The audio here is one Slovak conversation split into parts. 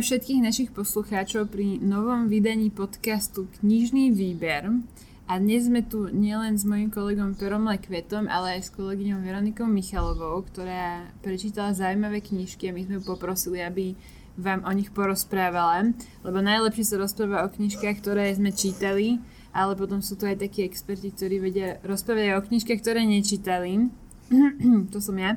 Všetkých našich poslucháčov pri novom vydaní podcastu Knižný výber. A dnes sme tu nielen s mojim kolegom Perom Lekvetom, ale aj s kolegyňou Veronikou Michalovou, ktorá prečítala zaujímavé knižky a my sme poprosili, aby vám o nich porozprávala, lebo najlepšie sa rozpráva o knižkách, ktoré sme čítali, ale potom sú tu aj takí experti, ktorí vedia rozprávať o knižkách, ktoré nečítali. to som ja.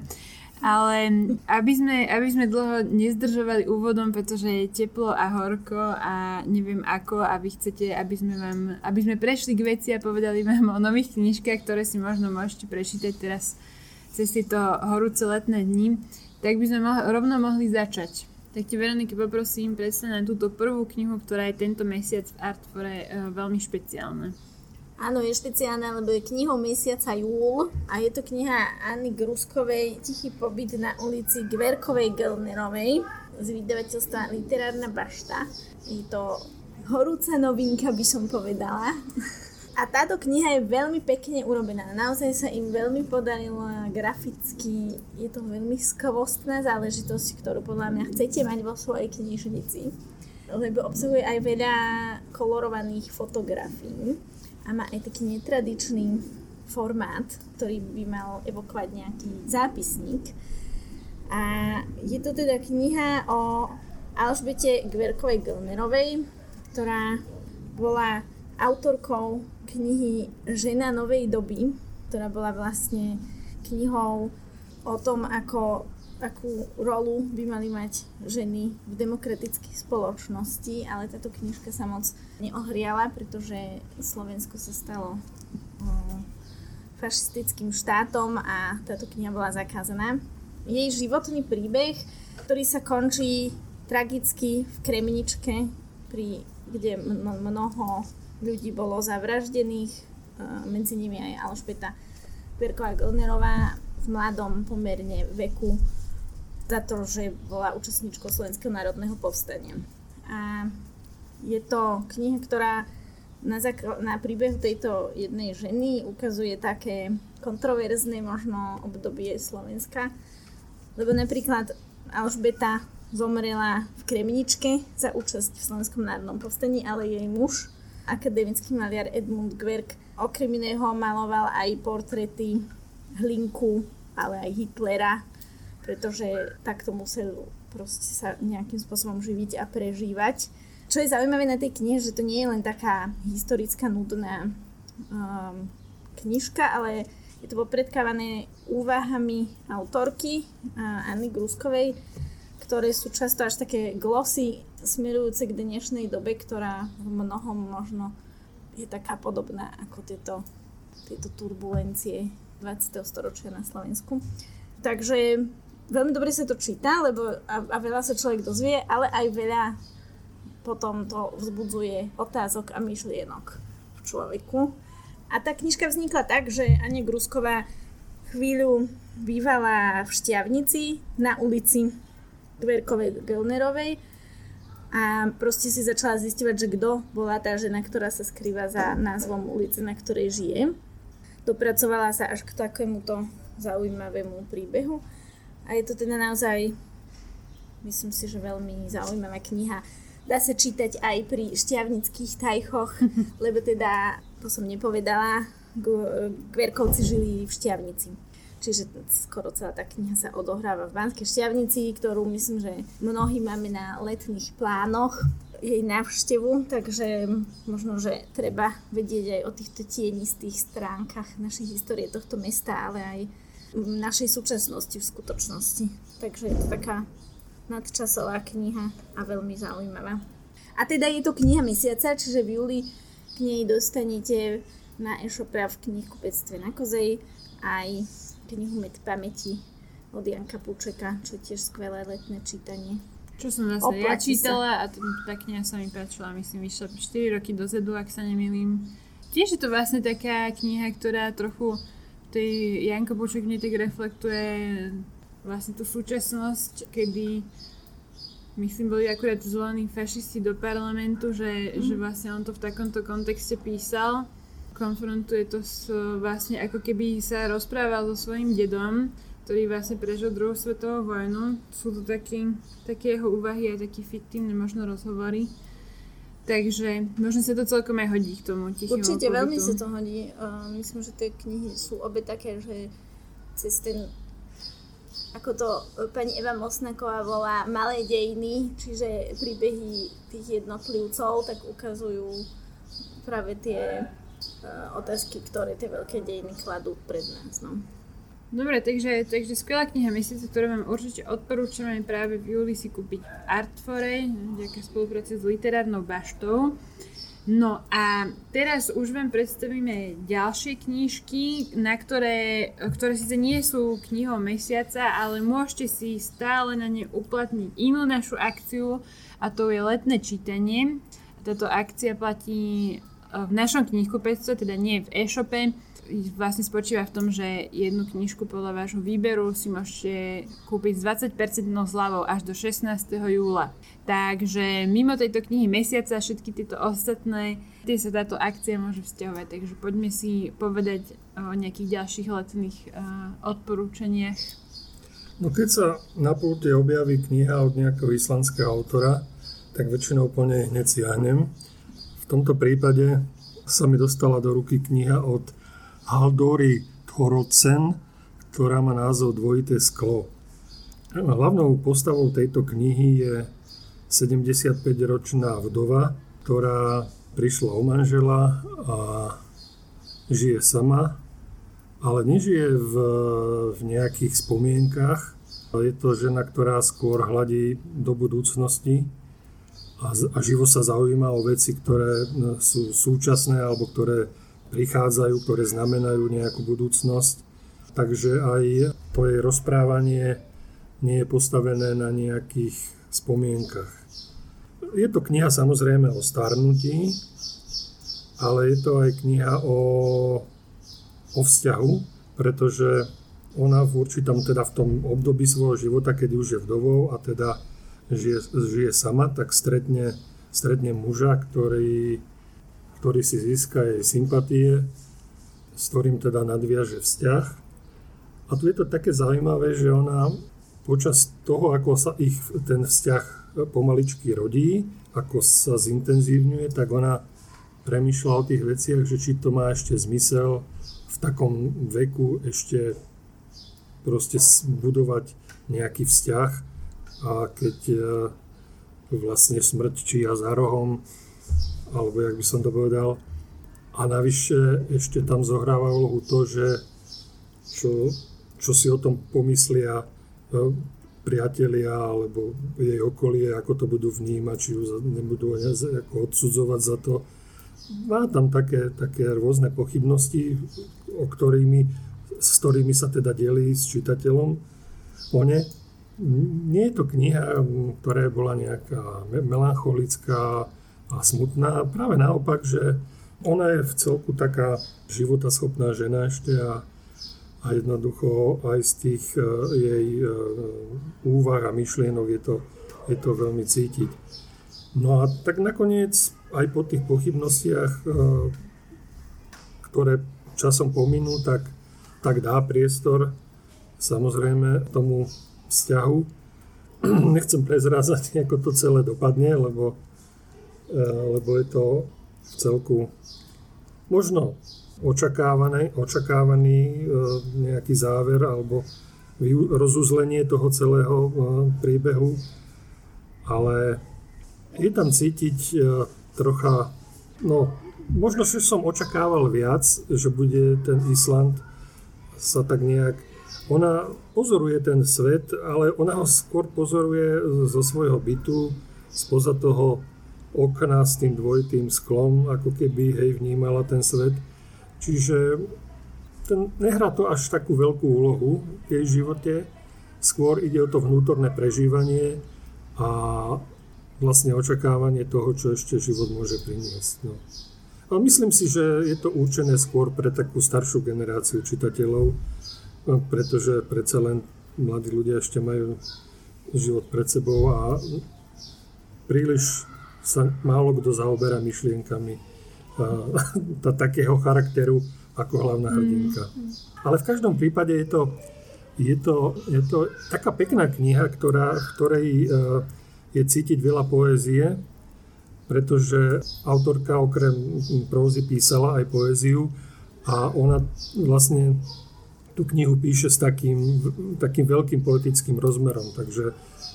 Ale aby sme, aby sme dlho nezdržovali úvodom, pretože je teplo a horko a neviem ako a vy chcete, aby sme, vám, aby sme prešli k veci a povedali vám o nových knižkách, ktoré si možno môžete prečítať teraz cez tieto horúce letné dni, tak by sme mohli, rovno mohli začať. Tak ti Veroniky poprosím predstaviť na túto prvú knihu, ktorá je tento mesiac v Artfore e, veľmi špeciálna. Áno, je špeciálne, lebo je knihou mesiaca júl a je to kniha Anny Gruskovej Tichý pobyt na ulici Gverkovej Gelnerovej z vydavateľstva Literárna bašta. Je to horúca novinka, by som povedala. A táto kniha je veľmi pekne urobená. Naozaj sa im veľmi podarilo graficky. Je to veľmi skvostná záležitosť, ktorú podľa mňa chcete mať vo svojej knižnici. Lebo obsahuje aj veľa kolorovaných fotografií a má aj taký netradičný formát, ktorý by mal evokovať nejaký zápisník. A je to teda kniha o Alžbete Gverkovej Gelnerovej, ktorá bola autorkou knihy Žena novej doby, ktorá bola vlastne knihou o tom, ako akú rolu by mali mať ženy v demokratických spoločnosti, ale táto knižka sa moc neohriala, pretože Slovensko sa stalo fašistickým štátom a táto kniha bola zakázaná. Jej životný príbeh, ktorý sa končí tragicky v Kremničke, pri, kde mnoho ľudí bolo zavraždených, medzi nimi aj Alžbeta Perková Gilnerová v mladom pomerne veku za to, že bola účastníčkou Slovenského národného povstania. A je to kniha, ktorá na, zakl- na príbehu tejto jednej ženy ukazuje také kontroverzné možno obdobie Slovenska. Lebo napríklad Alžbeta zomrela v Kremničke za účasť v Slovenskom národnom povstaní, ale jej muž, akademický maliar Edmund Gwerk, okrem iného maloval aj portrety Hlinku, ale aj Hitlera, pretože takto musel proste sa nejakým spôsobom živiť a prežívať. Čo je zaujímavé na tej knihe, že to nie je len taká historická nudná um, knižka, ale je to popredkávané úvahami autorky uh, Anny Gruskovej, ktoré sú často až také glosy smerujúce k dnešnej dobe, ktorá v mnohom možno je taká podobná ako tieto, tieto turbulencie 20. storočia na Slovensku. Takže veľmi dobre sa to číta, lebo a, a veľa sa človek dozvie, ale aj veľa potom to vzbudzuje otázok a myšlienok v človeku. A tá knižka vznikla tak, že Ania Grusková chvíľu bývala v Šťavnici na ulici Dverkovej Gelnerovej a proste si začala zistovať, že kto bola tá žena, ktorá sa skrýva za názvom ulice, na ktorej žije. Dopracovala sa až k takémuto zaujímavému príbehu a je to teda naozaj, myslím si, že veľmi zaujímavá kniha. Dá sa čítať aj pri šťavnických tajchoch, lebo teda, to som nepovedala, Gverkovci žili v Šťavnici. Čiže skoro celá tá kniha sa odohráva v Banskej Šťavnici, ktorú myslím, že mnohí máme na letných plánoch jej návštevu, takže možno, že treba vedieť aj o týchto tienistých stránkach našej histórie tohto mesta, ale aj našej súčasnosti v skutočnosti. Takže je to taká nadčasová kniha a veľmi zaujímavá. A teda je to kniha mesiaca, čiže v júli k nej dostanete na e-shope a v knihkupectve na Kozej aj knihu Med pamäti od Janka Pučeka, čo je tiež skvelé letné čítanie. Čo som zase Oplatí ja čítala sa. a tá kniha sa mi páčila, myslím, vyšla 4 roky dozadu, ak sa nemýlim. Tiež je to vlastne taká kniha, ktorá trochu tej Janko Boček mne tak reflektuje vlastne tú súčasnosť, kedy myslím boli akurát zvolení fašisti do parlamentu, že, mm. že vlastne on to v takomto kontexte písal. Konfrontuje to s, vlastne ako keby sa rozprával so svojím dedom, ktorý vlastne prežil druhú svetovú vojnu. Sú to taký, také jeho úvahy aj taký fiktívne možno rozhovory. Takže možno sa to celkom aj hodí k tomu tichému Určite pobytu. veľmi sa to hodí. Uh, myslím, že tie knihy sú obe také, že cez ten ako to pani Eva Mosnaková volá malé dejiny, čiže príbehy tých jednotlivcov, tak ukazujú práve tie uh, otázky, ktoré tie veľké dejiny kladú pred nás. No. Dobre, takže, takže skvelá kniha mesiaca, ktorú vám určite odporúčame práve v júli si kúpiť Artfore, ďaká spolupráci s literárnou baštou. No a teraz už vám predstavíme ďalšie knižky, na ktoré, ktoré síce nie sú knihou mesiaca, ale môžete si stále na ne uplatniť inú našu akciu a to je letné čítanie. Táto akcia platí v našom knihkupectve, teda nie v e-shope, vlastne spočíva v tom, že jednu knižku podľa vášho výberu si môžete kúpiť s 20% zľavou až do 16. júla. Takže mimo tejto knihy mesiaca všetky tieto ostatné, tie sa táto akcia môže vzťahovať. Takže poďme si povedať o nejakých ďalších letných uh, odporúčaniach. No keď sa na pulte objaví kniha od nejakého islandského autora, tak väčšinou po nej hneď siahnem. V tomto prípade sa mi dostala do ruky kniha od Haldori Thorocen, ktorá má názov Dvojité sklo. Hlavnou postavou tejto knihy je 75-ročná vdova, ktorá prišla o manžela a žije sama, ale nežije v, v nejakých spomienkach. Je to žena, ktorá skôr hľadí do budúcnosti a, a živo sa zaujíma o veci, ktoré sú súčasné alebo ktoré prichádzajú, ktoré znamenajú nejakú budúcnosť. Takže aj to jej rozprávanie nie je postavené na nejakých spomienkach. Je to kniha samozrejme o starnutí, ale je to aj kniha o, o vzťahu, pretože ona v určitom, teda v tom období svojho života, keď už je vdovou a teda žije, žije sama, tak stretne, stretne muža, ktorý ktorý si získa jej sympatie, s ktorým teda nadviaže vzťah. A tu je to také zaujímavé, že ona počas toho, ako sa ich ten vzťah pomaličky rodí, ako sa zintenzívňuje, tak ona premýšľa o tých veciach, že či to má ešte zmysel v takom veku ešte proste budovať nejaký vzťah a keď e, vlastne smrť či ja za rohom, alebo jak by som to povedal. A navyše ešte tam zohráva úlohu to, že čo, čo si o tom pomyslia e, priatelia alebo jej okolie, ako to budú vnímať, či ju nebudú ako odsudzovať za to. Má tam také, také rôzne pochybnosti, o ktorými, s ktorými sa teda delí s čitateľom o. Nie je to kniha, ktorá bola nejaká melancholická, a smutná. Práve naopak, že ona je v celku taká životaschopná žena ešte a, a jednoducho aj z tých uh, jej uh, úvah a myšlienok je to, je to veľmi cítiť. No a tak nakoniec aj po tých pochybnostiach, uh, ktoré časom pominú, tak, tak dá priestor samozrejme tomu vzťahu. Nechcem prezrázať, ako to celé dopadne, lebo lebo je to v celku možno očakávaný, očakávaný eh, nejaký záver alebo rozuzlenie toho celého eh, príbehu, ale je tam cítiť trocha, no možno, že som očakával viac, že bude ten Island sa tak nejak ona pozoruje ten svet, ale ona ho skôr pozoruje zo svojho bytu, spoza toho okna s tým dvojitým sklom, ako keby hej vnímala ten svet. Čiže ten, nehrá to až takú veľkú úlohu v jej živote, skôr ide o to vnútorné prežívanie a vlastne očakávanie toho, čo ešte život môže priniesť. No. Ale myslím si, že je to určené skôr pre takú staršiu generáciu čitateľov, no, pretože predsa len mladí ľudia ešte majú život pred sebou a príliš sa málo kto zaoberá myšlienkami a, takého charakteru ako hlavná hrdinka. Mm. Ale v každom prípade je to Je to, je to taká pekná kniha, ktorá, v ktorej e, je cítiť veľa poézie, pretože autorka okrem prózy písala aj poéziu a ona vlastne tú knihu píše s takým, takým veľkým poetickým rozmerom, takže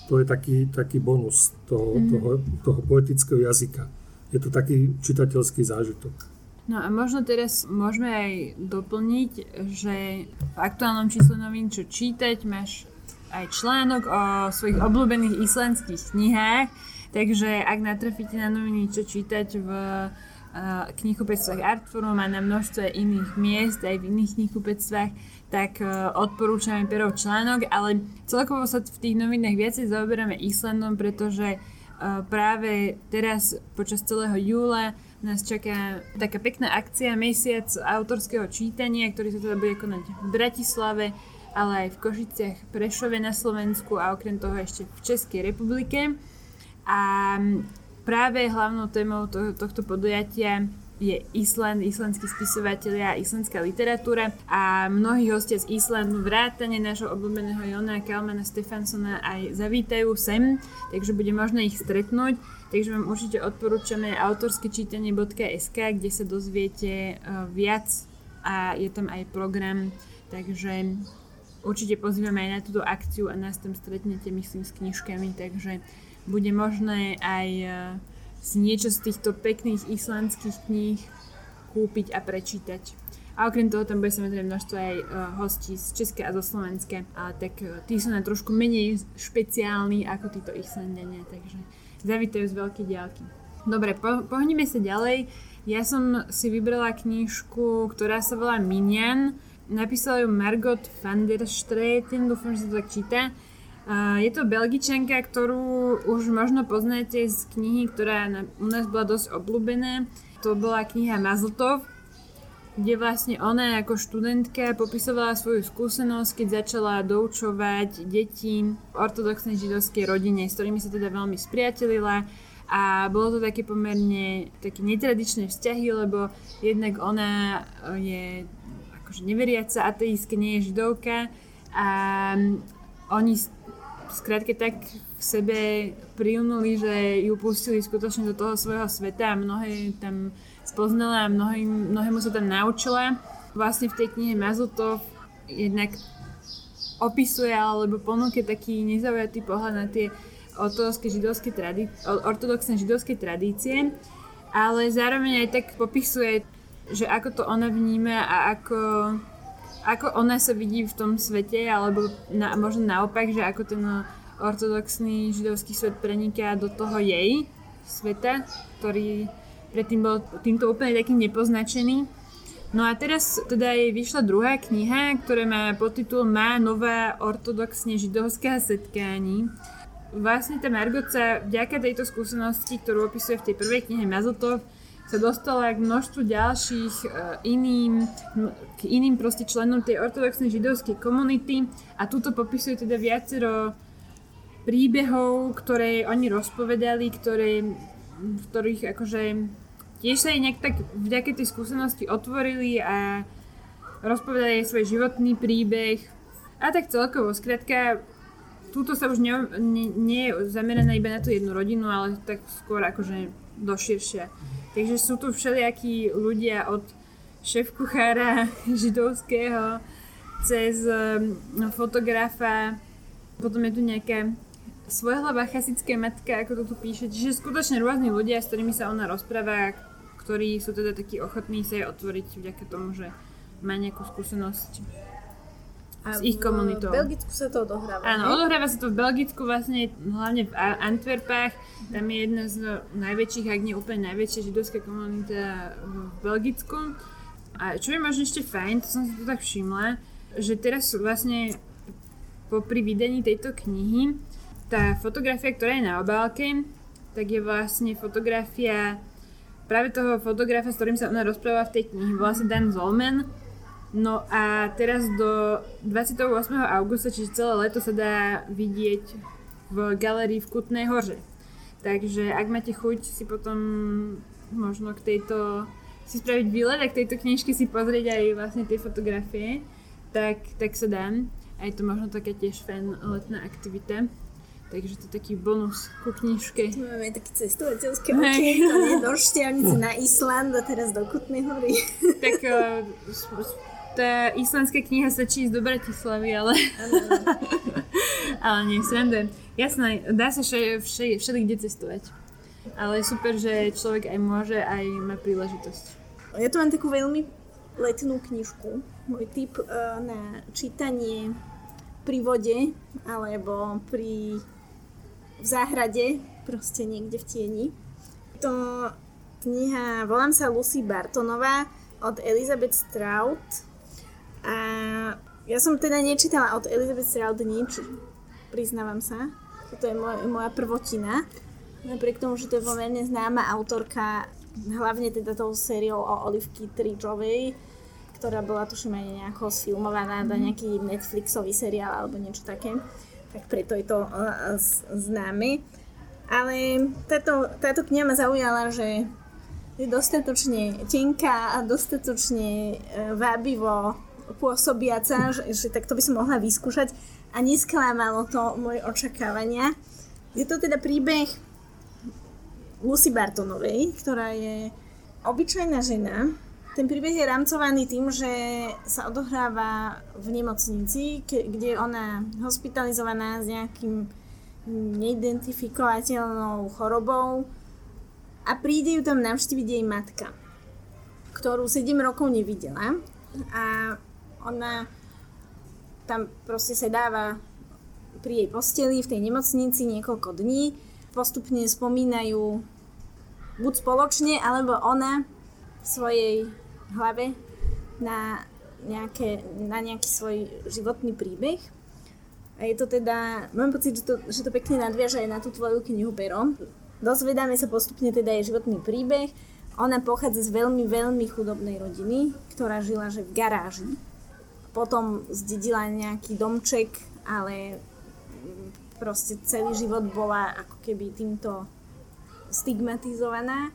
to je taký, taký bonus toho, mm. toho, toho poetického jazyka. Je to taký čitateľský zážitok. No a možno teraz môžeme aj doplniť, že v aktuálnom čísle novín, čo čítať, máš aj článok o svojich obľúbených islandských knihách, takže ak natrafíte na noviny, čo čítať v uh, knihkupectvách Artforum a na množstve iných miest, aj v iných knihkupectvách, tak uh, odporúčame Perov článok, ale celkovo sa v tých novinách viacej zaoberáme Islandom, pretože uh, práve teraz počas celého júla nás čaká taká pekná akcia, mesiac autorského čítania, ktorý sa teda bude konať v Bratislave, ale aj v Košiciach, Prešove na Slovensku a okrem toho ešte v Českej republike. A práve hlavnou témou to, tohto podujatia je Island, islandskí spisovatelia a islandská literatúra a mnohí hostia z Islandu, vrátane nášho obľúbeného Jona Kalmana Stefansona aj zavítajú sem, takže bude možné ich stretnúť. Takže vám určite odporúčame autorskyčítanie.sk, kde sa dozviete uh, viac a je tam aj program, takže určite pozývame aj na túto akciu a nás tam stretnete, myslím, s knižkami, takže bude možné aj uh, si niečo z týchto pekných islandských kníh kúpiť a prečítať. A okrem toho tam bude samozrejme množstvo aj uh, hostí z Česka a zo Slovenska, a tak uh, tí sú na trošku menej špeciálni ako títo Islandania, takže zavítajú z veľkej diálky. Dobre, po, pohneme sa ďalej. Ja som si vybrala knižku, ktorá sa volá Minian. Napísala ju Margot van der Streeten, dúfam, že sa to tak číta. Je to belgičanka, ktorú už možno poznáte z knihy, ktorá u nás bola dosť obľúbená. To bola kniha Mazltov, kde vlastne ona ako študentka popisovala svoju skúsenosť, keď začala doučovať deti v ortodoxnej židovskej rodine, s ktorými sa teda veľmi spriatelila a bolo to také pomerne také netradičné vzťahy, lebo jednak ona je akože neveriaca ateistka, nie je židovka a oni skrátka tak v sebe prijunuli, že ju pustili skutočne do toho svojho sveta a mnohé tam spoznala a mnohým, mnohému sa tam naučila. Vlastne v tej knihe Mazutov jednak opisuje alebo ponúke taký nezaujatý pohľad na tie ortodoxné židovské, tradí- ortodoxné židovské tradície, ale zároveň aj tak popisuje, že ako to ona vníma a ako, ako ona sa vidí v tom svete, alebo na, možno naopak, že ako ten ortodoxný židovský svet preniká do toho jej sveta, ktorý predtým bol týmto úplne taký nepoznačený. No a teraz teda jej vyšla druhá kniha, ktorá má podtitul Má nová ortodoxne židovská setkání. Vlastne tá Margot sa vďaka tejto skúsenosti, ktorú opisuje v tej prvej knihe Mazotov, sa dostala k množstvu ďalších uh, iným, k iným proste členom tej ortodoxnej židovskej komunity a tuto popisuje teda viacero príbehov, ktoré oni rozpovedali, ktoré v ktorých akože tiež sa jej nejak tak vďaka tej skúsenosti otvorili a rozpovedali aj svoj životný príbeh. A tak celkovo, skrátka, túto sa už nie, je zamerané iba na tú jednu rodinu, ale tak skôr akože doširšia. Takže sú tu všelijakí ľudia od šéf-kuchára židovského cez fotografa, potom je tu nejaká svojhlavá chasická matka, ako to tu píše. Čiže skutočne rôzni ľudia, s ktorými sa ona rozpráva, ktorí sú teda takí ochotní sa jej otvoriť vďaka tomu, že má nejakú skúsenosť s ich komunitou. v Belgicku sa to odohráva. Áno, odohráva sa to v Belgicku, vlastne hlavne v Antwerpách. Tam je jedna z najväčších, ak nie úplne najväčšia židovská komunita v Belgicku. A čo je možno ešte fajn, to som si tu tak všimla, že teraz vlastne po pri vydaní tejto knihy tá fotografia, ktorá je na obálke, tak je vlastne fotografia práve toho fotografa, s ktorým sa ona rozpráva v tej knihe, volá sa Dan Zolman. No a teraz do 28. augusta, čiže celé leto sa dá vidieť v galerii v Kutnej hore. Takže ak máte chuť si potom možno k tejto si spraviť výlet a k tejto knižky si pozrieť aj vlastne tie fotografie, tak, tak sa dám. A je to možno taká tiež fajn letná aktivita. Takže to je taký bonus ku knižke. Tu máme také cestovateľské okienko, do Šťavnice na Island a teraz do Kutnej hory. Tak uh, tá islandská kniha sa čísť do Bratislavy, ale... ale nie, srandujem. Jasné, dá sa všade, všade, všade kde cestovať. Ale je super, že človek aj môže, aj má príležitosť. Ja tu mám takú veľmi letnú knižku. Môj tip uh, na čítanie pri vode alebo pri v záhrade, proste niekde v tieni. To kniha, volám sa Lucy Bartonová od Elizabeth Strout a ja som teda nečítala od Elizabeth Strout nič, priznávam sa. Toto je moja, moja prvotina. Napriek tomu, že to je pomerne známa autorka, hlavne teda tou sériou o Olivky Tridžovej, ktorá bola tuším aj nejako sfilmovaná na nejaký Netflixový seriál alebo niečo také tak preto je to uh, známe. Ale táto, táto kniha ma zaujala, že je dostatočne tenká a dostatočne uh, vábivo pôsobiaca, že, že tak to by som mohla vyskúšať a nesklamalo to moje očakávania. Je to teda príbeh Lucy Bartonovej, ktorá je obyčajná žena, ten príbeh je rámcovaný tým, že sa odohráva v nemocnici, kde je ona hospitalizovaná s nejakým neidentifikovateľnou chorobou a príde ju tam navštíviť jej matka, ktorú 7 rokov nevidela a ona tam proste sedáva pri jej posteli v tej nemocnici niekoľko dní. Postupne spomínajú buď spoločne, alebo ona v svojej hlave na, nejaké, na nejaký svoj životný príbeh. A je to teda, mám pocit, že to, že to pekne nadviaže aj na tú tvoju knihu Pero. Dozvedáme sa postupne teda jej životný príbeh. Ona pochádza z veľmi, veľmi chudobnej rodiny, ktorá žila že v garáži. Potom zdedila nejaký domček, ale proste celý život bola ako keby týmto stigmatizovaná.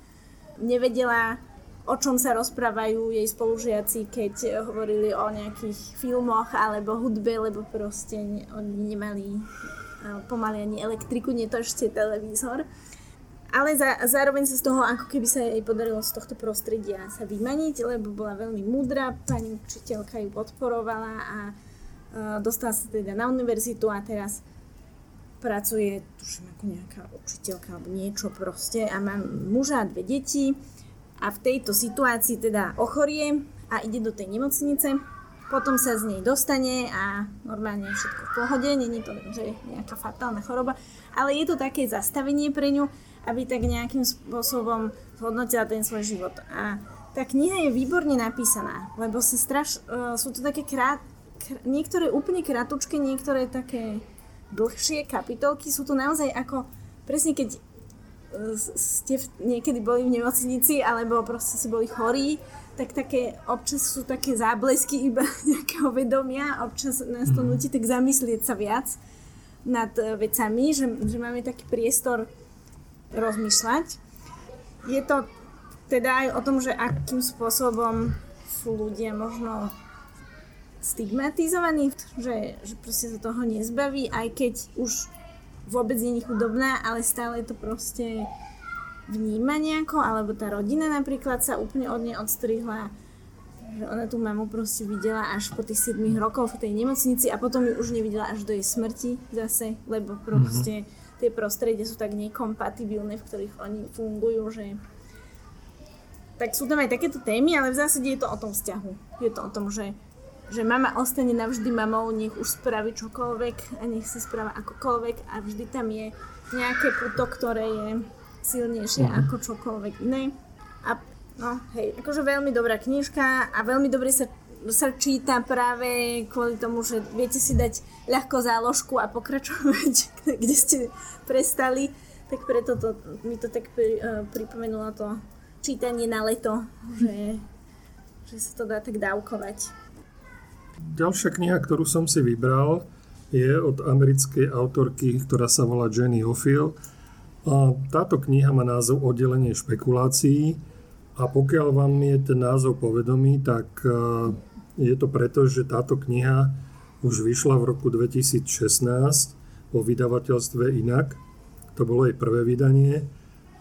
Nevedela o čom sa rozprávajú jej spolužiaci, keď hovorili o nejakých filmoch alebo hudbe, lebo proste oni nemali pomaly ani elektriku, nie to ešte televízor. Ale za, zároveň sa z toho, ako keby sa jej podarilo z tohto prostredia sa vymaniť, lebo bola veľmi múdra, pani učiteľka ju podporovala a uh, dostala sa teda na univerzitu a teraz pracuje, tuším, ako nejaká učiteľka alebo niečo proste a má muža a dve deti a v tejto situácii teda ochorie a ide do tej nemocnice, potom sa z nej dostane a normálne všetko v pohode, není to že nejaká fatálna choroba, ale je to také zastavenie pre ňu, aby tak nejakým spôsobom zhodnotila ten svoj život. A tá kniha je výborne napísaná, lebo sa straš, uh, sú to také krát, kr, niektoré úplne kratučké, niektoré také dlhšie kapitolky, sú to naozaj ako, presne keď ste niekedy boli v nemocnici alebo proste si boli chorí, tak také, občas sú také záblesky iba nejakého vedomia, občas nás to mhm. nutí tak zamyslieť sa viac nad e, vecami, že, že máme taký priestor rozmýšľať. Je to teda aj o tom, že akým spôsobom sú ľudia možno stigmatizovaní, že, že proste sa toho nezbaví, aj keď už vôbec nie je chudobná, ale stále to proste vníma nejako, alebo tá rodina napríklad sa úplne od nej odstrihla, že ona tú mamu proste videla až po tých 7 rokov v tej nemocnici a potom ju už nevidela až do jej smrti zase, lebo proste mm-hmm. Tie prostredie sú tak nekompatibilné, v ktorých oni fungujú, že tak sú tam aj takéto témy, ale v zásade je to o tom vzťahu. Je to o tom, že že mama ostane navždy mamou, nech už spraví čokoľvek a nech sa správa akokoľvek a vždy tam je nejaké puto, ktoré je silnejšie uh-huh. ako čokoľvek iné. A no hej, akože veľmi dobrá knižka a veľmi dobre sa, sa číta práve kvôli tomu, že viete si dať ľahko záložku a pokračovať, kde ste prestali. Tak preto to, mi to tak pri, uh, pripomenulo to čítanie na leto, že, že sa to dá tak dávkovať. Ďalšia kniha, ktorú som si vybral, je od americkej autorky, ktorá sa volá Jenny. A táto kniha má názov Oddelenie špekulácií a pokiaľ vám je ten názov povedomý, tak e, je to preto, že táto kniha už vyšla v roku 2016 po vydavateľstve Inak. To bolo jej prvé vydanie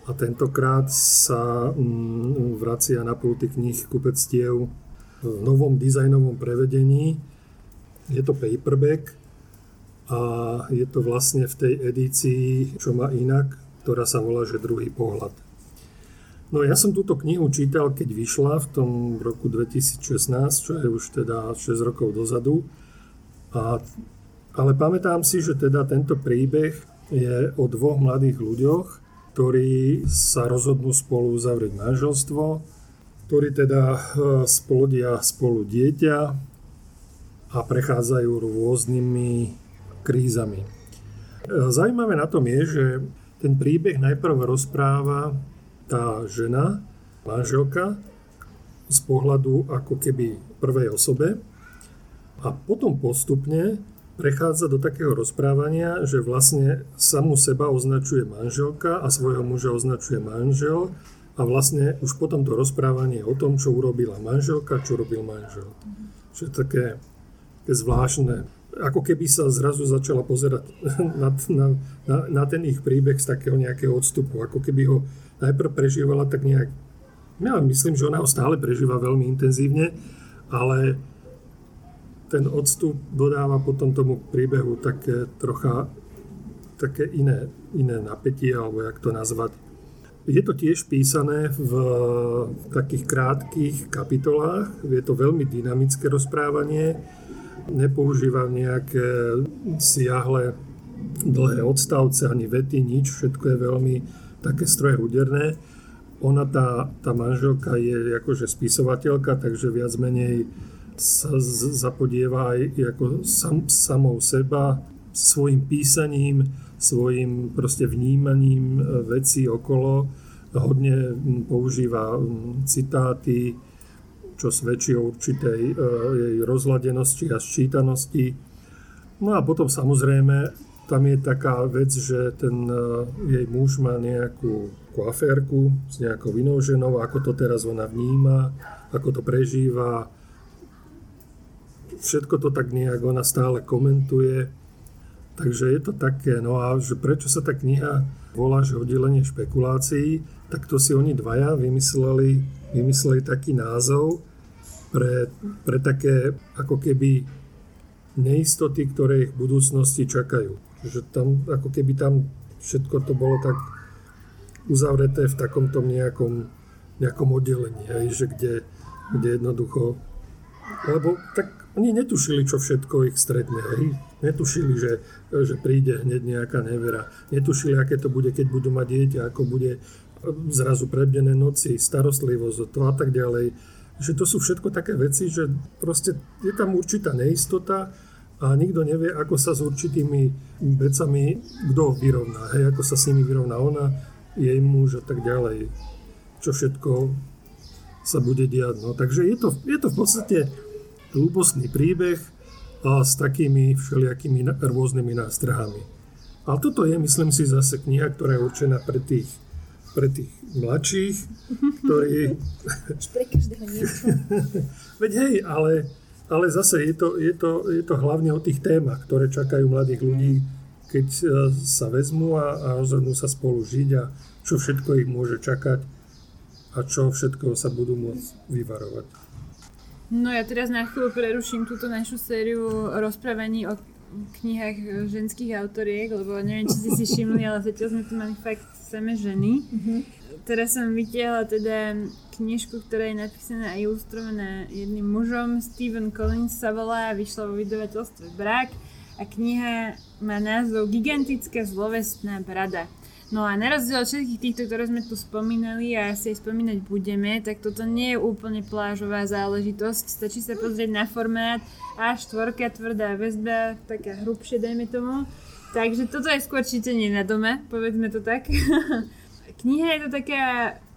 a tentokrát sa mm, vracia na pulty knih kupectiev v novom dizajnovom prevedení. Je to paperback a je to vlastne v tej edícii, čo má inak, ktorá sa volá, že druhý pohľad. No ja som túto knihu čítal, keď vyšla v tom roku 2016, čo je už teda 6 rokov dozadu. A, ale pamätám si, že teda tento príbeh je o dvoch mladých ľuďoch, ktorí sa rozhodnú spolu uzavrieť manželstvo, ktorí teda e, splodia spolu dieťa a prechádzajú rôznymi krízami. E, Zajímavé na tom je, že ten príbeh najprv rozpráva tá žena, manželka, z pohľadu ako keby prvej osobe a potom postupne prechádza do takého rozprávania, že vlastne samú seba označuje manželka a svojho muža označuje manžel a vlastne už potom to rozprávanie o tom, čo urobila manželka, čo robil manžel. Čo je také, také zvláštne. Ako keby sa zrazu začala pozerať na, na, na, na ten ich príbeh z takého nejakého odstupu. Ako keby ho najprv prežívala tak nejak... Ja myslím, že ona ho stále prežíva veľmi intenzívne, ale ten odstup dodáva potom tomu príbehu také trocha také iné, iné napätie, alebo jak to nazvať. Je to tiež písané v takých krátkých kapitolách, je to veľmi dynamické rozprávanie, nepoužíva nejaké siahle dlhé odstavce ani vety, nič, všetko je veľmi také stroje úderné. Ona, tá, tá manželka je akože spisovateľka, takže viac menej sa zapodieva aj ako sam, samou seba, svojim písaním, svojim proste vnímaním e, vecí okolo. Hodne používa citáty, čo svedčí o určitej e, jej rozladenosti a sčítanosti. No a potom samozrejme tam je taká vec, že ten e, jej muž má nejakú aférku s nejakou inou ženou, ako to teraz ona vníma, ako to prežíva, všetko to tak nejak ona stále komentuje. Takže je to také, no a že prečo sa tá kniha volá, že oddelenie špekulácií, tak to si oni dvaja vymysleli, vymysleli taký názov pre, pre také ako keby neistoty, ktoré ich v budúcnosti čakajú. Že tam, ako keby tam všetko to bolo tak uzavreté v takomto nejakom, nejakom oddelení, hej, že kde, kde jednoducho lebo tak oni netušili, čo všetko ich stretne. Hej. Netušili, že, že príde hneď nejaká nevera. Netušili, aké to bude, keď budú mať dieťa, ako bude zrazu prebdené noci, starostlivosť to a tak ďalej. Že to sú všetko také veci, že proste je tam určitá neistota a nikto nevie, ako sa s určitými vecami kto vyrovná. Hej, ako sa s nimi vyrovná ona, jej muž a tak ďalej. Čo všetko sa bude diať. No, takže je to, je to v podstate hlúbostný príbeh a s takými všelijakými rôznymi nástrahami. Ale toto je, myslím si, zase kniha, ktorá je určená pre tých, pre tých mladších, ktorí... pre každého niečo. Veď hej, ale, ale zase je to, je, to, je to hlavne o tých témach, ktoré čakajú mladých ľudí, keď e, sa vezmú a, a rozhodnú sa spolu žiť a čo všetko ich môže čakať a čo všetko sa budú môcť vyvarovať. No ja teraz na chvíľu preruším túto našu sériu rozprávaní o knihách ženských autoriek, lebo neviem, či ste si všimli, ale zatiaľ sme tu mali fakt same ženy. Mm-hmm. Teraz som vytiahla teda knižku, ktorá je napísaná a ilustrovaná jedným mužom. Stephen Collins sa volá vyšla vo vydavateľstve Brak a kniha má názov Gigantická zlovestná brada. No a na rozdiel od všetkých týchto, ktoré sme tu spomínali a asi aj spomínať budeme, tak toto nie je úplne plážová záležitosť. Stačí sa pozrieť na formát A4, tvrdá väzba, taká hrubšie, dajme tomu. Takže toto je skôr čítanie na dome, povedzme to tak. Kniha je to taká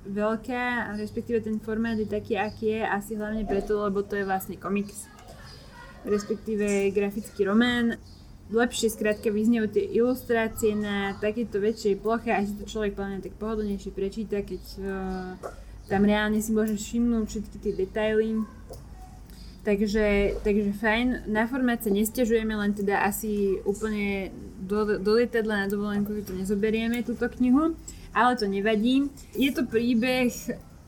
veľká, respektíve ten formát je taký, aký je, asi hlavne preto, lebo to je vlastne komiks, respektíve grafický román. Lepšie skrátka vyznejú tie ilustrácie na takéto väčšej ploche, aj si to človek plne tak pohodlnejšie prečíta, keď uh, tam reálne si môžeš všimnúť všetky tie detaily. Takže, takže fajn, na formát sa nestiažujeme, len teda asi úplne do, do lietadla na dovolenku si to nezoberieme, túto knihu, ale to nevadí. Je to príbeh,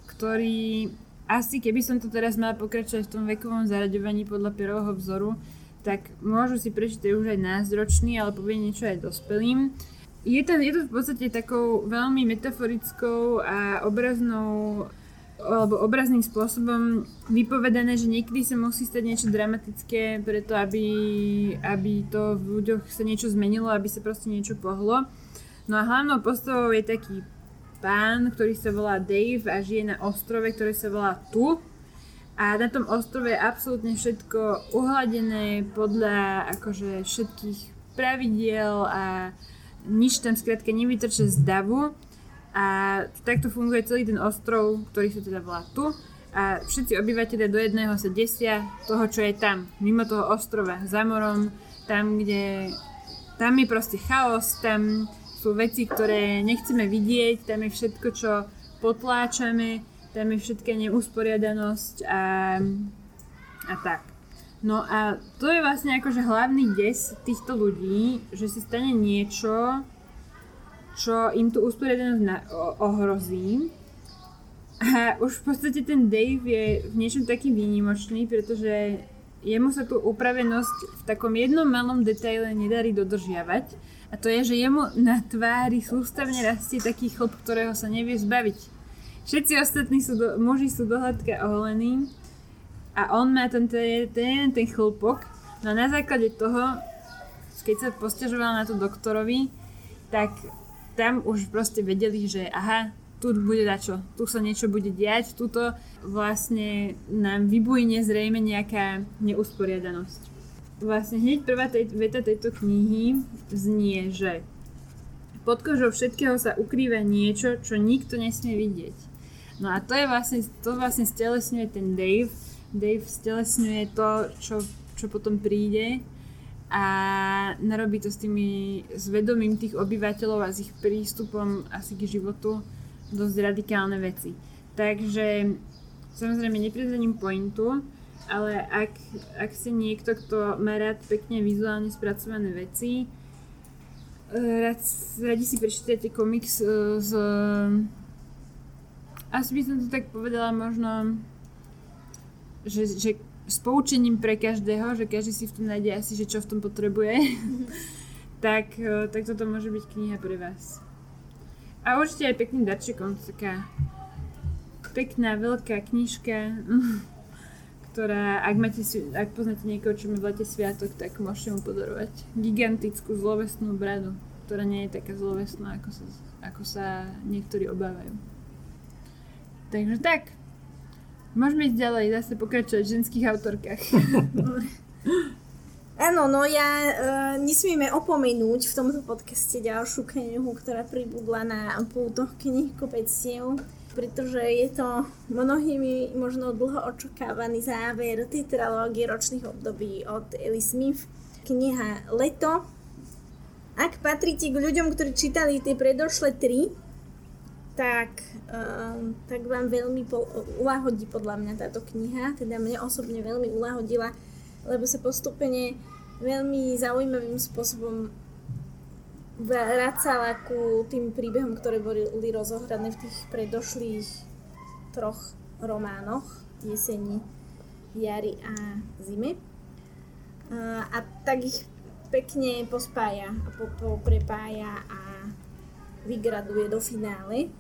ktorý asi keby som to teraz mala pokračovať v tom vekovom zaraďovaní podľa prvého vzoru, tak môžu si prečítať už aj násročný, ale povie niečo aj dospelým. Je to, je to v podstate takou veľmi metaforickou a obraznou alebo obrazným spôsobom vypovedané, že niekedy sa musí stať niečo dramatické preto, aby, aby to v ľuďoch sa niečo zmenilo, aby sa proste niečo pohlo. No a hlavnou postavou je taký pán, ktorý sa volá Dave a žije na ostrove, ktorý sa volá Tu. A na tom ostrove je absolútne všetko uhladené podľa akože všetkých pravidiel a nič tam skrátka nevytrče z davu. A takto funguje celý ten ostrov, ktorý sa teda volá tu. A všetci obyvateľe do jedného sa desia toho, čo je tam, mimo toho ostrova, za morom, tam, kde... Tam je proste chaos, tam sú veci, ktoré nechceme vidieť, tam je všetko, čo potláčame, tam je všetká neusporiadanosť a, a tak. No a to je vlastne akože hlavný des týchto ľudí, že si stane niečo, čo im tú usporiadanosť na, ohrozí. A už v podstate ten Dave je v niečom taký výnimočný, pretože jemu sa tú upravenosť v takom jednom malom detaile nedarí dodržiavať. A to je, že jemu na tvári sústavne rastie taký chlop, ktorého sa nevie zbaviť. Všetci ostatní sú do, muži sú dohľadka oholení a on má ten, ten, ten, ten chlpok. No a na základe toho, keď sa posťažoval na to doktorovi, tak tam už proste vedeli, že aha, tu bude dačo, tu sa niečo bude diať, tuto vlastne nám vybujne zrejme nejaká neusporiadanosť. Vlastne hneď prvá tej, veta tejto knihy znie, že pod kožou všetkého sa ukrýva niečo, čo nikto nesmie vidieť. No a to je vlastne, to vlastne stelesňuje ten Dave. Dave stelesňuje to, čo, čo potom príde a narobí to s tými zvedomím tých obyvateľov a s ich prístupom asi k životu dosť radikálne veci. Takže samozrejme neprezaním pointu, ale ak, ak si niekto, kto má rád pekne vizuálne spracované veci, eh, rád, radi si prečítate komiks eh, z... Asi by som to tak povedala možno, že, že s poučením pre každého, že každý si v tom nájde asi, že čo v tom potrebuje, tak, e, tak toto môže byť kniha pre vás. A určite aj pekný darčekom, taká pekná, veľká knižka, ktorá, ak, máte, ak poznáte niekoho, čo má v lete sviatok, tak môžete mu podarovať gigantickú zlovesnú bradu, ktorá nie je taká zlovesná, ako sa, ako sa niektorí obávajú. Takže tak, Môžeme ísť ďalej, zase pokračovať v ženských autorkách. Áno, no ja uh, nesmieme opomenúť v tomto podcaste ďalšiu knihu, ktorá pribudla na pútoch knih kopectiev, pretože je to mnohými možno dlho očakávaný záver tetralógie ročných období od Ellie Smith. Kniha Leto. Ak patríte k ľuďom, ktorí čítali tie predošlé tri, tak, uh, tak vám veľmi po, ulahodí podľa mňa táto kniha, teda mne osobne veľmi ulahodila, lebo sa postupne veľmi zaujímavým spôsobom vracala ku tým príbehom, ktoré boli rozohrané v tých predošlých troch románoch jeseni, jary a zime. Uh, a tak ich pekne pospája a poprepája a vygraduje do finále.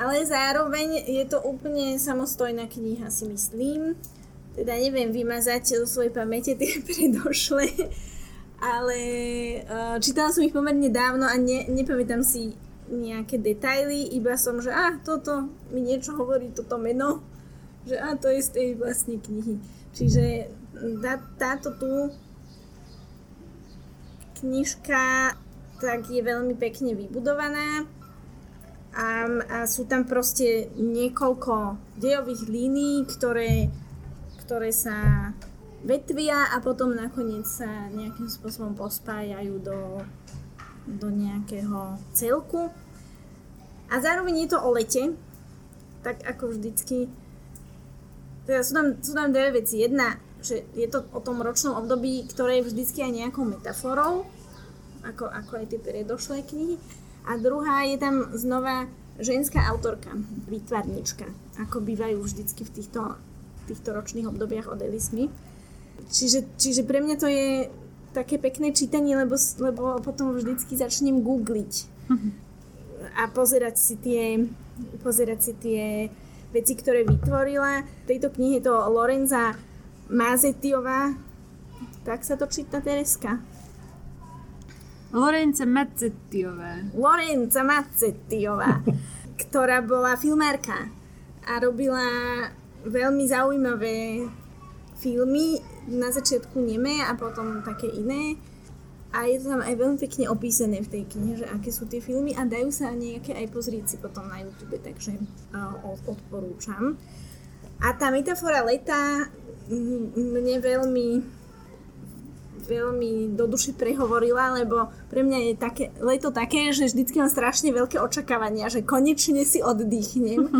Ale zároveň je to úplne samostojná kniha, si myslím. Teda neviem vymazať zo svojej pamäte tie predošle, ale uh, čítala som ich pomerne dávno a ne, nepamätám si nejaké detaily, iba som, že a ah, toto mi niečo hovorí, toto meno, že a ah, to je z tej vlastnej knihy. Čiže tá, táto tu knižka tak je veľmi pekne vybudovaná a, a sú tam proste niekoľko dejových línií, ktoré, ktoré sa vetvia a potom nakoniec sa nejakým spôsobom pospájajú do, do nejakého celku. A zároveň je to o lete, tak ako vždycky. Teda sú tam, sú tam dve veci. Jedna, že je to o tom ročnom období, ktoré je vždycky aj nejakou metaforou, ako, ako aj tie predošlé knihy. A druhá je tam znova ženská autorka, výtvarnička, ako bývajú vždycky v týchto, týchto ročných obdobiach od Smith. Čiže, čiže pre mňa to je také pekné čítanie, lebo, lebo potom vždycky začnem googliť a pozerať si tie, pozerať si tie veci, ktoré vytvorila. V tejto knihe je to Lorenza Mazetiová, tak sa to číta Tereska. Lorenza Mazzettiová. Lorenza Mazzettiová, ktorá bola filmárka a robila veľmi zaujímavé filmy, na začiatku nemé a potom také iné. A je to tam aj veľmi pekne opísané v tej knihe, že aké sú tie filmy a dajú sa nejaké aj pozrieť si potom na YouTube, takže uh, odporúčam. A tá metafora leta mne veľmi veľmi do duši prehovorila, lebo pre mňa je také, leto také, že vždycky mám strašne veľké očakávania, že konečne si oddychnem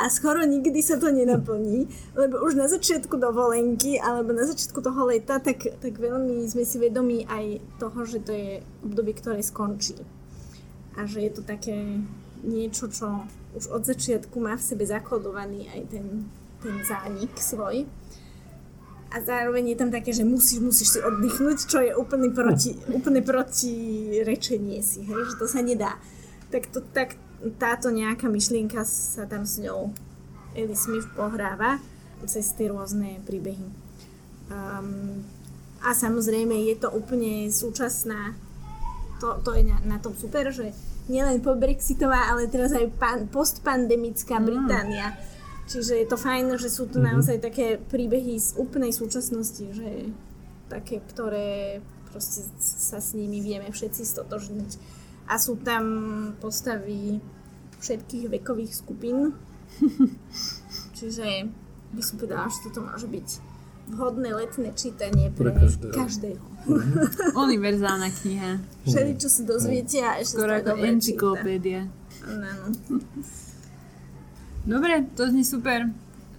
a skoro nikdy sa to nenaplní, lebo už na začiatku dovolenky alebo na začiatku toho leta, tak, tak veľmi sme si vedomí aj toho, že to je obdobie, ktoré skončí. A že je to také niečo, čo už od začiatku má v sebe zakodovaný aj ten, ten zánik svoj a zároveň je tam také, že musíš, musíš si oddychnúť, čo je úplne proti, úplne proti rečenie si, hej, že to sa nedá. Tak, to, tak táto nejaká myšlienka sa tam s ňou Ellie Smith pohráva cez tie rôzne príbehy. Um, a samozrejme je to úplne súčasná, to, to je na, na tom super, že nielen po Brexitová, ale teraz aj pan, postpandemická mm. Čiže je to fajn, že sú tu mm-hmm. naozaj také príbehy z úplnej súčasnosti, že také, ktoré proste sa s nimi vieme všetci stotožniť. A sú tam postavy všetkých vekových skupín. Čiže by som povedala, že toto môže byť vhodné letné čítanie pre, pre každého. každého. Mm-hmm. Univerzálna kniha. Všetci, čo sa dozviete a ešte Skoro ako encyklopédia. Áno. Dobre, to znie super.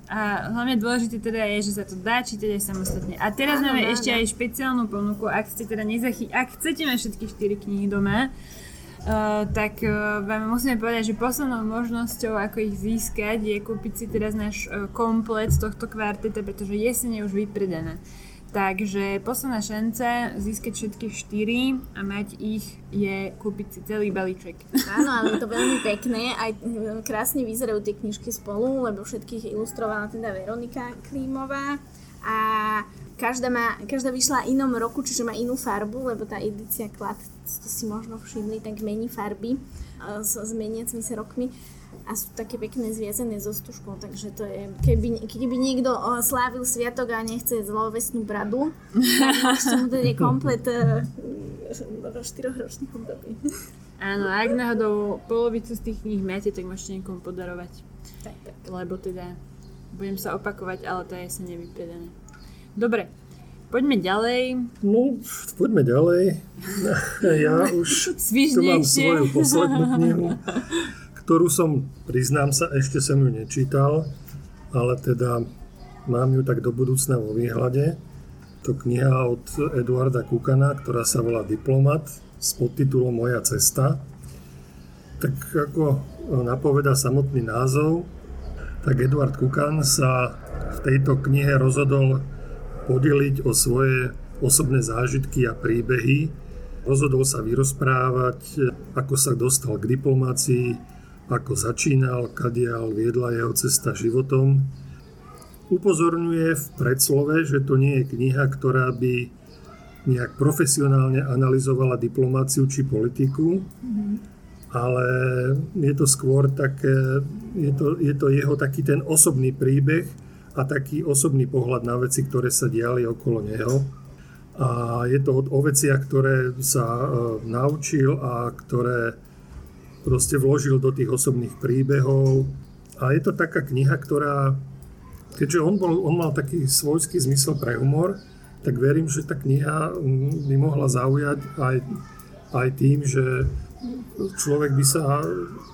A hlavne dôležité teda je, že sa to dá čítať aj samostatne. A teraz áno, máme áno. ešte aj špeciálnu ponuku, ak ste teda nezachy... ak chcete mať všetky 4 knihy doma, Uh, tak uh, vám musíme povedať, že poslednou možnosťou, ako ich získať, je kúpiť si teraz náš uh, komplet tohto kvarteta, pretože jesene je už vypredané. Takže posledná šanca získať všetky štyri a mať ich je kúpiť si celý balíček. Áno, ale je to veľmi pekné. Aj krásne vyzerajú tie knižky spolu, lebo všetkých ilustrovala teda Veronika Klímová. A každá, má, každá vyšla inom roku, čiže má inú farbu, lebo tá edícia Klad, ste si možno všimli, tak mení farby e, s, s meniacimi sa rokmi a sú také pekné zviazané so stužkou, takže to je, keby, keby niekto slávil sviatok a nechce zlovesnú bradu, tak to je komplet uh, štyrochročných období. Áno, ak náhodou polovicu z tých kníh máte, tak môžete niekomu podarovať. Tak, tak. Lebo teda, budem sa opakovať, ale to je sa nevypredané. Dobre, Poďme ďalej. No, poďme ďalej. Ja už tu mám svoju poslednú knihu ktorú som, priznám sa, ešte som ju nečítal, ale teda mám ju tak do budúcna vo výhľade. To kniha od Eduarda Kukana, ktorá sa volá Diplomat s podtitulom Moja cesta. Tak ako napoveda samotný názov, tak Eduard Kukan sa v tejto knihe rozhodol podeliť o svoje osobné zážitky a príbehy. Rozhodol sa vyrozprávať, ako sa dostal k diplomácii, ako začínal, kadiaľ viedla jeho cesta životom. Upozorňuje v predslove, že to nie je kniha, ktorá by nejak profesionálne analyzovala diplomáciu či politiku, ale je to skôr také, je to, je to jeho taký ten osobný príbeh a taký osobný pohľad na veci, ktoré sa diali okolo neho. A je to o veciach, ktoré sa e, naučil a ktoré proste vložil do tých osobných príbehov. A je to taká kniha, ktorá, keďže on, bol, on mal taký svojský zmysel pre humor, tak verím, že tá kniha by mohla zaujať aj, aj tým, že človek by sa,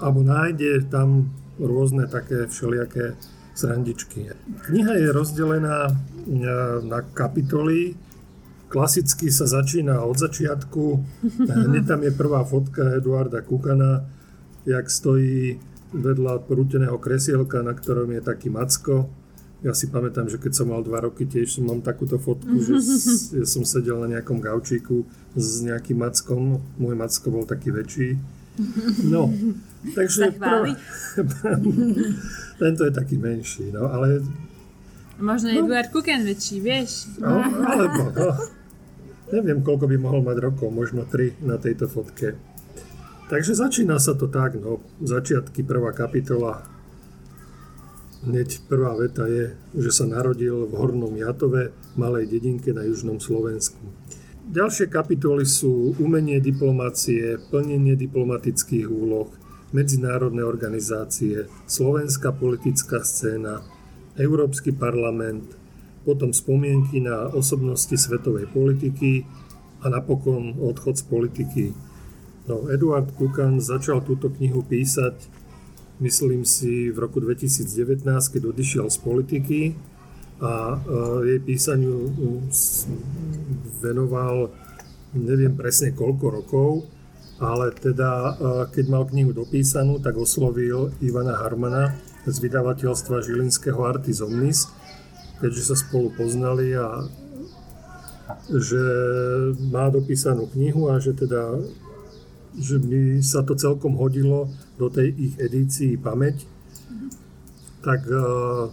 alebo nájde tam rôzne také všelijaké srandičky. Kniha je rozdelená e, na kapitoly. Klasicky sa začína od začiatku. Hneď tam je prvá fotka Eduarda Kukana, jak stojí vedľa prúteného kresielka, na ktorom je taký macko. Ja si pamätám, že keď som mal dva roky, tiež som mám takúto fotku, že ja som sedel na nejakom gaučíku s nejakým mackom. Môj macko bol taký väčší. No, takže... Prvá, tento je taký menší, no, ale... Možno no, Eduard Kuken väčší, vieš? No, alebo, no, neviem, koľko by mohol mať rokov, možno tri na tejto fotke. Takže začína sa to tak, no, začiatky, prvá kapitola. Hneď prvá veta je, že sa narodil v Hornom Jatove, malej dedinke na južnom Slovensku. Ďalšie kapitoly sú umenie diplomácie, plnenie diplomatických úloh, medzinárodné organizácie, slovenská politická scéna, Európsky parlament, potom spomienky na osobnosti svetovej politiky a napokon odchod z politiky No, Eduard Kukan začal túto knihu písať, myslím si, v roku 2019, keď odišiel z politiky a jej písaniu venoval neviem presne koľko rokov, ale teda keď mal knihu dopísanú, tak oslovil Ivana Harmana z vydavateľstva Žilinského Artis Omnis, keďže sa spolu poznali a že má dopísanú knihu a že teda že by sa to celkom hodilo do tej ich edícii pamäť, tak uh,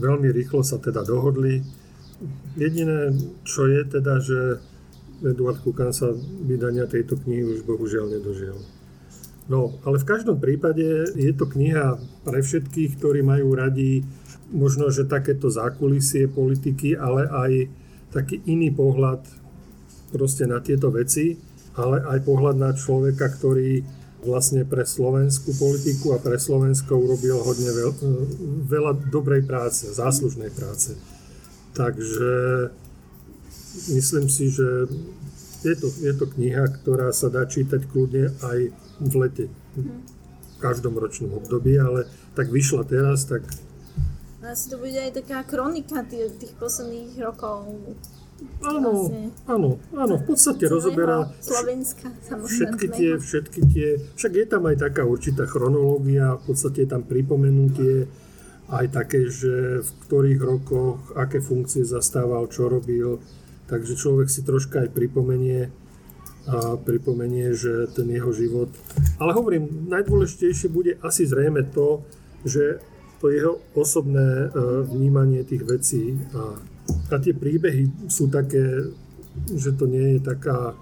veľmi rýchlo sa teda dohodli. Jediné, čo je teda, že Eduard Kukan sa vydania tejto knihy už bohužiaľ nedožil. No, ale v každom prípade je to kniha pre všetkých, ktorí majú radi možno, že takéto zákulisie politiky, ale aj taký iný pohľad proste na tieto veci ale aj pohľad na človeka, ktorý vlastne pre slovenskú politiku a pre Slovensko urobil hodne veľ, veľa dobrej práce, záslužnej práce. Takže myslím si, že je to, je to kniha, ktorá sa dá čítať kľudne aj v lete, v každom ročnom období, ale tak vyšla teraz, tak... Asi to bude aj taká kronika tých, tých posledných rokov Áno, áno, áno, v podstate rozoberá všetky tie, všetky tie, však je tam aj taká určitá chronológia, v podstate je tam pripomenutie aj také, že v ktorých rokoch, aké funkcie zastával, čo robil, takže človek si troška aj pripomenie, a pripomenie, že ten jeho život. Ale hovorím, najdôležitejšie bude asi zrejme to, že to jeho osobné e, vnímanie tých vecí a a tie príbehy sú také, že to nie je taká,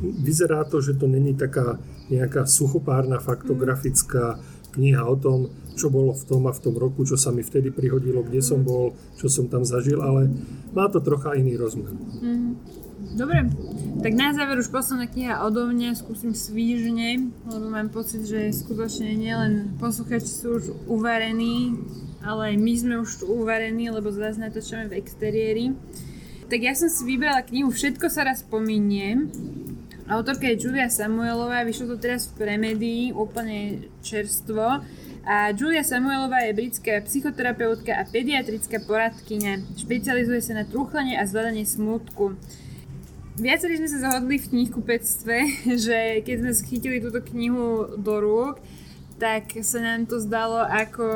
vyzerá to, že to není taká nejaká suchopárna faktografická kniha o tom, čo bolo v tom a v tom roku, čo sa mi vtedy prihodilo, kde som bol, čo som tam zažil, ale má to trocha iný rozmer. Mm. Dobre, tak na záver už posledná kniha odo mňa, skúsim svížne, lebo mám pocit, že skutočne nielen posluchači sú už uvarení ale my sme už tu uvarení, lebo zase natáčame v exteriéri. Tak ja som si vybrala knihu Všetko sa raz pominie. Autorka je Julia Samuelová, vyšlo to teraz v Premedii, úplne čerstvo. A Julia Samuelová je britská psychoterapeutka a pediatrická poradkyňa. Špecializuje sa na trúchlenie a zvládanie smutku. Viacerí sme sa zhodli v knihkupectve, že keď sme schytili túto knihu do rúk, tak sa nám to zdalo ako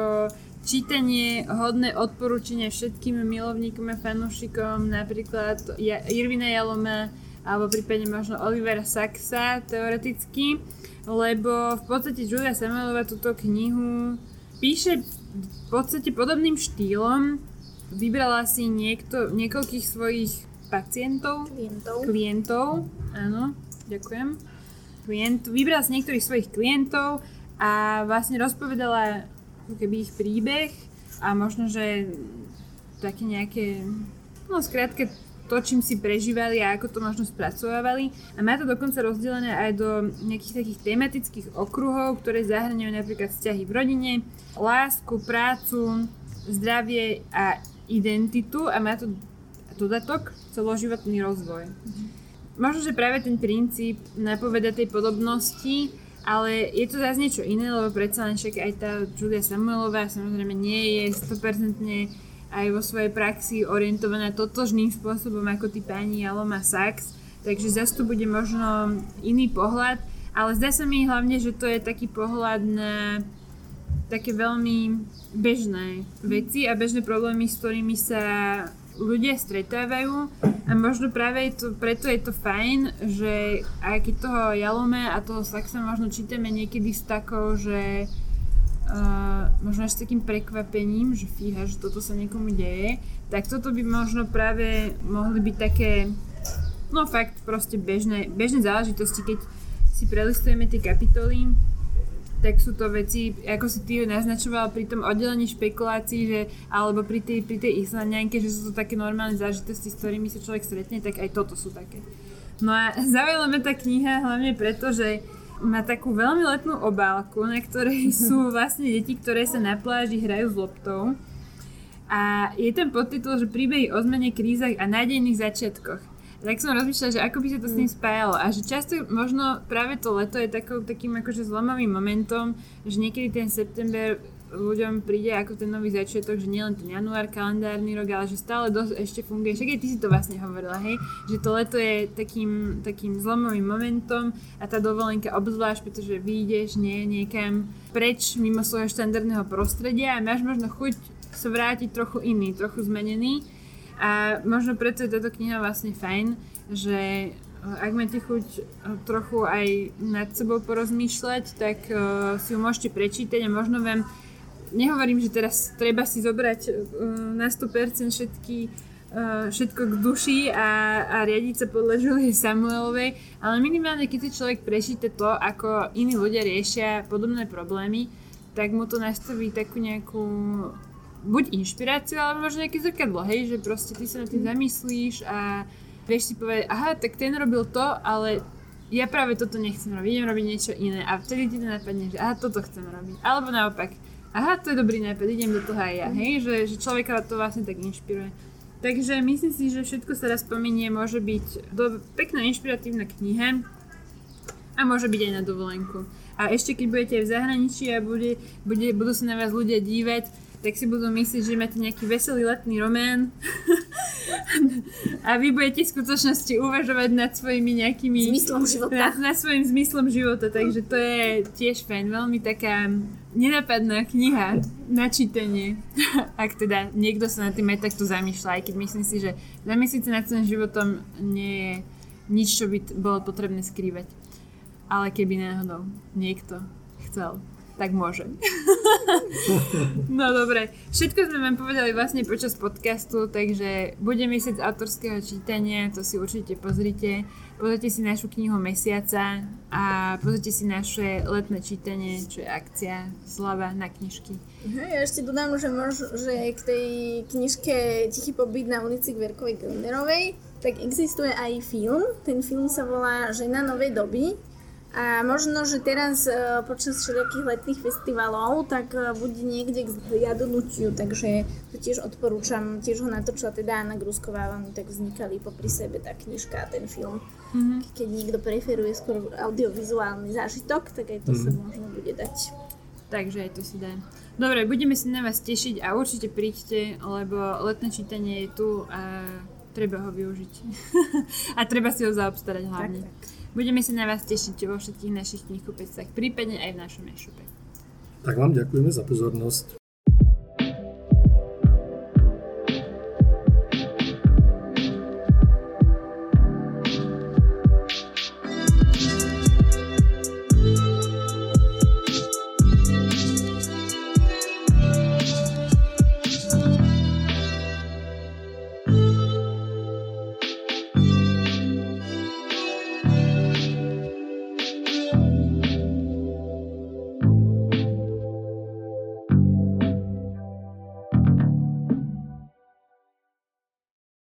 čítanie hodné odporúčania všetkým milovníkom a fanúšikom, napríklad Irvina Jaloma alebo prípadne možno Olivera Saxa teoreticky, lebo v podstate Julia Samuelová túto knihu píše v podstate podobným štýlom. Vybrala si niekto, niekoľkých svojich pacientov, klientov, klientov áno, ďakujem, klient, vybrala si niektorých svojich klientov a vlastne rozpovedala keby ich príbeh a možno, že také nejaké, no skrátke to, čím si prežívali a ako to možno spracovávali. A má to dokonca rozdelené aj do nejakých takých tematických okruhov, ktoré zahrňujú napríklad vzťahy v rodine, lásku, prácu, zdravie a identitu a má to dodatok celoživotný rozvoj. Mm-hmm. Možno, že práve ten princíp napoveda tej podobnosti ale je to zase niečo iné, lebo predsa len však aj tá Julia Samuelová samozrejme nie je 100% aj vo svojej praxi orientovaná totožným spôsobom ako tí pani Aloma Sachs, takže zase tu bude možno iný pohľad, ale zdá sa mi hlavne, že to je taký pohľad na také veľmi bežné veci a bežné problémy, s ktorými sa ľudia stretávajú a možno práve je to, preto je to fajn, že aj keď toho Jalome a toho Saxa možno čítame niekedy s takou, že uh, možno až s takým prekvapením, že fíha, že toto sa niekomu deje, tak toto by možno práve mohli byť také, no fakt proste bežné, bežné záležitosti, keď si prelistujeme tie kapitoly, tak sú to veci, ako si ty naznačoval pri tom oddelení špekulácií, že, alebo pri tej, pri tej Islandianke, že sú to také normálne zážitosti, s ktorými sa človek stretne, tak aj toto sú také. No a zaujala ma tá kniha hlavne preto, že má takú veľmi letnú obálku, na ktorej sú vlastne deti, ktoré sa na pláži hrajú s loptou. A je ten podtitul, že príbehy o zmene, krízach a nádejných začiatkoch tak som rozmýšľala, že ako by sa to s tým spájalo. A že často možno práve to leto je takou, takým akože zlomovým momentom, že niekedy ten september ľuďom príde ako ten nový začiatok, že nielen ten január, kalendárny rok, ale že stále dosť ešte funguje. Však aj ty si to vlastne hovorila, hej, že to leto je takým, takým zlomovým momentom a tá dovolenka obzvlášť, pretože vyjdeš nie, niekam preč mimo svojho štandardného prostredia a máš možno chuť sa vrátiť trochu iný, trochu zmenený a možno preto je táto kniha vlastne fajn, že eh, ak máte chuť eh, trochu aj nad sebou porozmýšľať, tak uh, si ju môžete prečítať a možno vám, nehovorím, že teraz treba si zobrať na 100% všetky, všetko k duši a, a riadiť sa podľa Julie Samuelovej, ale minimálne keď si človek prečíta to, ako iní ľudia riešia podobné problémy, tak mu to nastaví takú nejakú buď inšpiráciu, alebo možno nejaké zrkadlo, hej, že proste ty sa na tým zamyslíš a vieš si povedať, aha, tak ten robil to, ale ja práve toto nechcem robiť, idem robiť niečo iné a vtedy ti to napadne, že aha, toto chcem robiť. Alebo naopak, aha, to je dobrý nápad, idem do toho aj ja, hej, že, že človeka to vlastne tak inšpiruje. Takže myslím si, že všetko sa raz spomenie, môže byť do, pekná inšpiratívna kniha a môže byť aj na dovolenku. A ešte keď budete v zahraničí a bude, bude, budú sa na vás ľudia dívať, tak si budú myslieť, že máte nejaký veselý letný román a vy budete v skutočnosti uvažovať nad svojimi nejakými... Zmyslom života. Nad, nad svojim zmyslom života, takže to je tiež fajn, veľmi taká nenapadná kniha na čítanie, ak teda niekto sa nad tým aj takto zamýšľa, aj keď myslím si, že zamyslieť sa nad svojím životom nie je nič, čo by bolo potrebné skrývať. Ale keby náhodou niekto chcel tak môže. no dobre, všetko sme vám povedali vlastne počas podcastu, takže bude mesiac autorského čítania, to si určite pozrite. Pozrite si našu knihu mesiaca a pozrite si naše letné čítanie, čo je akcia Slava na knižky. Ja ešte dodám, že, mož, že k tej knižke Tichý pobyt na ulici Gverkovej Glenderovej tak existuje aj film. Ten film sa volá Žena novej doby a možno, že teraz uh, počas všetkých letných festivalov, tak uh, bude niekde k zliadnutiu, takže to tiež odporúčam. Tiež ho natočila teda Anna Grusková, oni tak vznikali popri sebe tá knižka a ten film. Mm-hmm. Keď niekto preferuje skôr audiovizuálny zážitok, tak aj to mm-hmm. sa mhm. možno bude dať. Takže aj to si dá. Dobre, budeme sa na vás tešiť a určite príďte, lebo letné čítanie je tu a treba ho využiť. a treba si ho zaobstarať hlavne. Tak, tak. Budeme sa na vás tešiť vo všetkých našich knihkupectvách, prípadne aj v našom e-shope. Tak vám ďakujeme za pozornosť.